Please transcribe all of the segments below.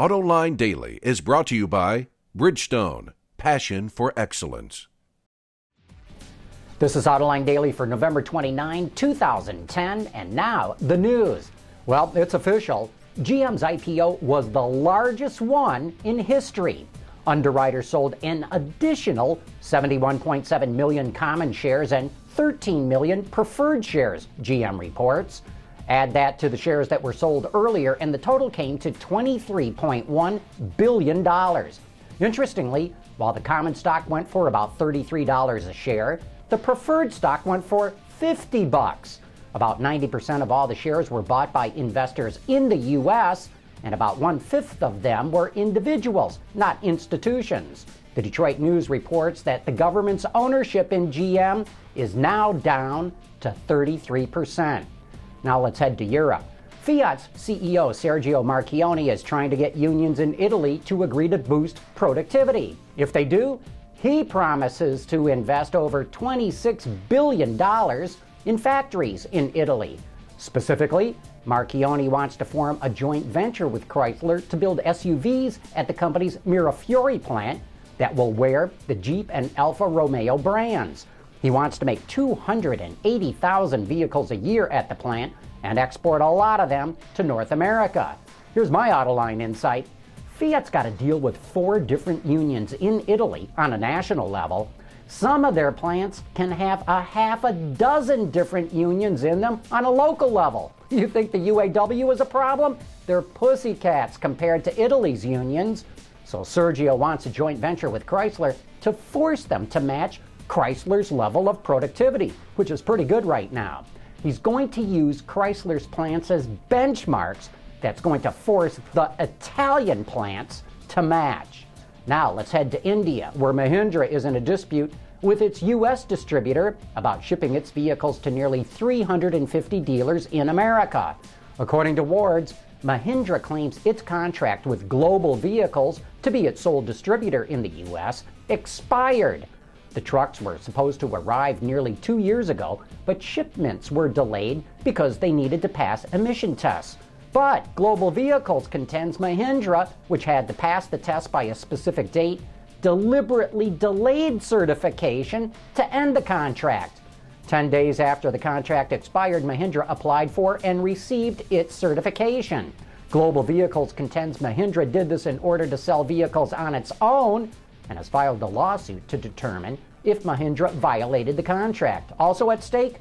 AutoLine Daily is brought to you by Bridgestone, passion for excellence. This is Autoline Daily for November 29, 2010, and now the news. Well, it's official. GM's IPO was the largest one in history. Underwriters sold an additional 71.7 million common shares and 13 million preferred shares, GM reports. Add that to the shares that were sold earlier, and the total came to $23.1 billion. Interestingly, while the common stock went for about $33 a share, the preferred stock went for 50 bucks. About 90% of all the shares were bought by investors in the U.S., and about one fifth of them were individuals, not institutions. The Detroit News reports that the government's ownership in GM is now down to 33%. Now let's head to Europe. Fiat's CEO Sergio Marchionne is trying to get unions in Italy to agree to boost productivity. If they do, he promises to invest over $26 billion in factories in Italy. Specifically, Marchionne wants to form a joint venture with Chrysler to build SUVs at the company's Mirafiori plant that will wear the Jeep and Alfa Romeo brands. He wants to make 280,000 vehicles a year at the plant and export a lot of them to North America. Here's my Autoline insight. Fiat's got to deal with four different unions in Italy on a national level. Some of their plants can have a half a dozen different unions in them on a local level. You think the UAW is a problem? They're pussycats compared to Italy's unions. So Sergio wants a joint venture with Chrysler to force them to match Chrysler's level of productivity, which is pretty good right now. He's going to use Chrysler's plants as benchmarks that's going to force the Italian plants to match. Now let's head to India, where Mahindra is in a dispute with its U.S. distributor about shipping its vehicles to nearly 350 dealers in America. According to Wards, Mahindra claims its contract with Global Vehicles to be its sole distributor in the U.S. expired. The trucks were supposed to arrive nearly two years ago, but shipments were delayed because they needed to pass emission tests. But Global Vehicles contends Mahindra, which had to pass the test by a specific date, deliberately delayed certification to end the contract. Ten days after the contract expired, Mahindra applied for and received its certification. Global Vehicles contends Mahindra did this in order to sell vehicles on its own and has filed a lawsuit to determine if Mahindra violated the contract. Also at stake,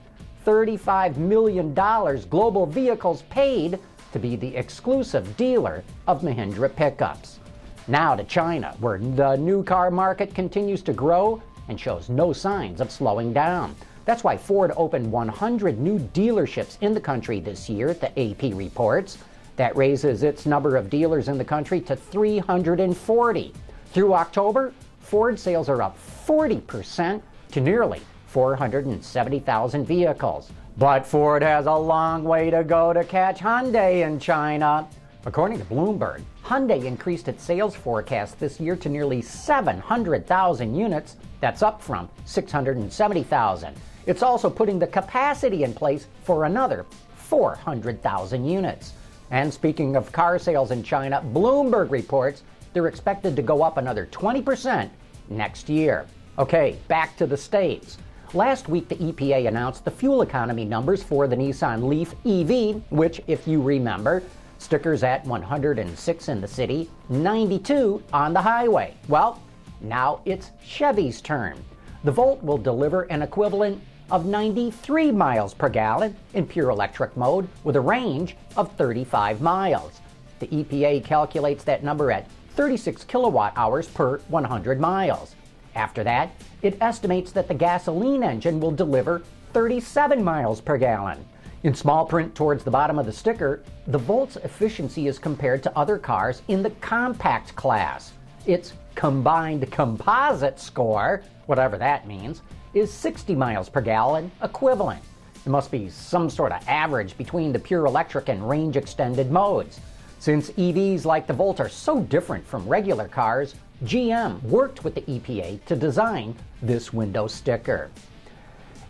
$35 million Global Vehicles paid to be the exclusive dealer of Mahindra pickups. Now to China, where the new car market continues to grow and shows no signs of slowing down. That's why Ford opened 100 new dealerships in the country this year, the AP reports. That raises its number of dealers in the country to 340. Through October, Ford sales are up 40% to nearly 470,000 vehicles. But Ford has a long way to go to catch Hyundai in China. According to Bloomberg, Hyundai increased its sales forecast this year to nearly 700,000 units. That's up from 670,000. It's also putting the capacity in place for another 400,000 units. And speaking of car sales in China, Bloomberg reports they're expected to go up another 20% next year. Okay, back to the States. Last week, the EPA announced the fuel economy numbers for the Nissan Leaf EV, which, if you remember, stickers at 106 in the city, 92 on the highway. Well, now it's Chevy's turn. The Volt will deliver an equivalent of 93 miles per gallon in pure electric mode with a range of 35 miles. The EPA calculates that number at 36 kilowatt hours per 100 miles. After that, it estimates that the gasoline engine will deliver 37 miles per gallon. In small print towards the bottom of the sticker, the Volt's efficiency is compared to other cars in the compact class. Its combined composite score, whatever that means, is 60 miles per gallon equivalent. It must be some sort of average between the pure electric and range extended modes. Since EVs like the Volt are so different from regular cars, GM worked with the EPA to design this window sticker.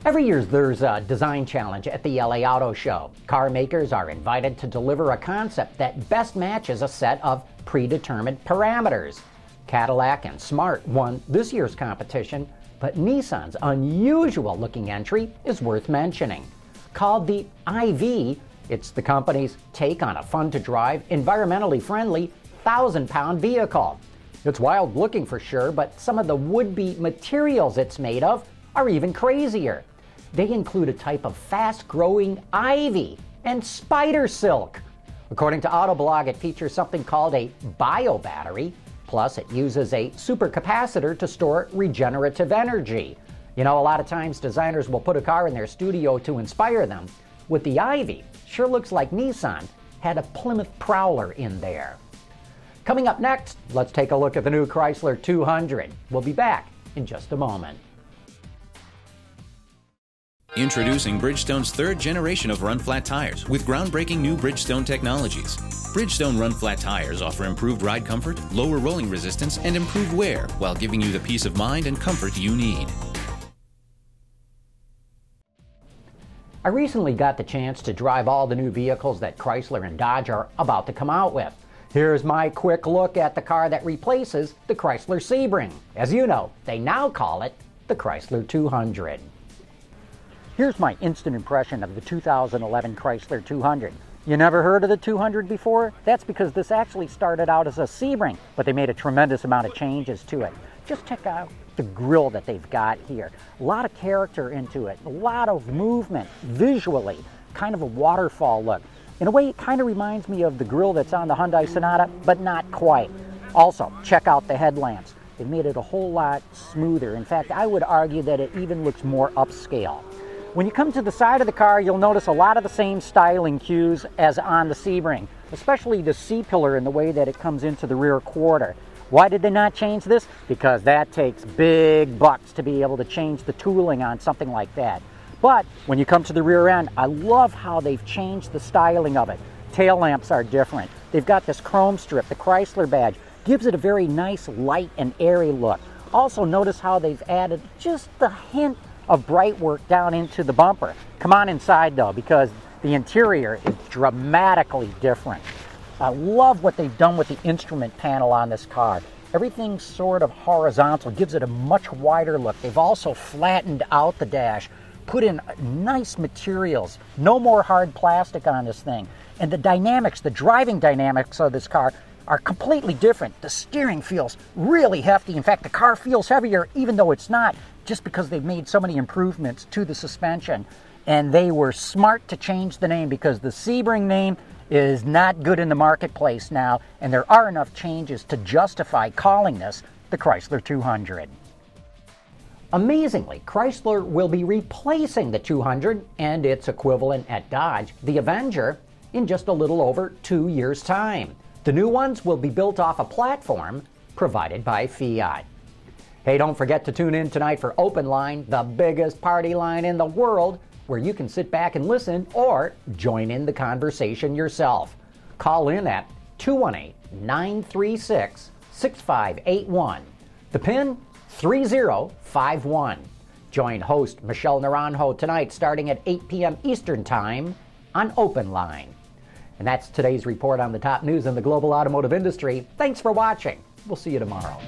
Every year there's a design challenge at the LA Auto Show. Car makers are invited to deliver a concept that best matches a set of predetermined parameters. Cadillac and Smart won this year's competition, but Nissan's unusual looking entry is worth mentioning. Called the IV, it's the company's take on a fun to drive, environmentally friendly, thousand pound vehicle. It's wild looking for sure, but some of the would be materials it's made of are even crazier. They include a type of fast growing ivy and spider silk. According to Autoblog, it features something called a bio battery. Plus, it uses a supercapacitor to store regenerative energy. You know, a lot of times designers will put a car in their studio to inspire them. With the Ivy, sure looks like Nissan had a Plymouth Prowler in there. Coming up next, let's take a look at the new Chrysler 200. We'll be back in just a moment. Introducing Bridgestone's third generation of run flat tires with groundbreaking new Bridgestone technologies. Bridgestone run flat tires offer improved ride comfort, lower rolling resistance, and improved wear while giving you the peace of mind and comfort you need. I recently got the chance to drive all the new vehicles that Chrysler and Dodge are about to come out with. Here's my quick look at the car that replaces the Chrysler Sebring. As you know, they now call it the Chrysler 200. Here's my instant impression of the 2011 Chrysler 200. You never heard of the 200 before? That's because this actually started out as a Sebring, but they made a tremendous amount of changes to it. Just check out the grill that they've got here. A lot of character into it, a lot of movement visually, kind of a waterfall look. In a way, it kind of reminds me of the grill that's on the Hyundai Sonata, but not quite. Also, check out the headlamps. They've made it a whole lot smoother. In fact, I would argue that it even looks more upscale. When you come to the side of the car, you'll notice a lot of the same styling cues as on the Sebring, especially the C-pillar and the way that it comes into the rear quarter. Why did they not change this? Because that takes big bucks to be able to change the tooling on something like that. But when you come to the rear end, I love how they've changed the styling of it. Tail lamps are different. They've got this chrome strip, the Chrysler badge, gives it a very nice light and airy look. Also notice how they've added just the hint of bright work down into the bumper. Come on inside though, because the interior is dramatically different. I love what they've done with the instrument panel on this car. Everything's sort of horizontal, gives it a much wider look. They've also flattened out the dash, put in nice materials, no more hard plastic on this thing. And the dynamics, the driving dynamics of this car are completely different. The steering feels really hefty. In fact, the car feels heavier even though it's not just because they've made so many improvements to the suspension. And they were smart to change the name because the Sebring name is not good in the marketplace now, and there are enough changes to justify calling this the Chrysler 200. Amazingly, Chrysler will be replacing the 200 and its equivalent at Dodge, the Avenger, in just a little over two years' time. The new ones will be built off a platform provided by Fiat. Hey, don't forget to tune in tonight for Open Line, the biggest party line in the world, where you can sit back and listen or join in the conversation yourself. Call in at 218 936 6581. The PIN 3051. Join host Michelle Naranjo tonight starting at 8 p.m. Eastern Time on Open Line. And that's today's report on the top news in the global automotive industry. Thanks for watching. We'll see you tomorrow.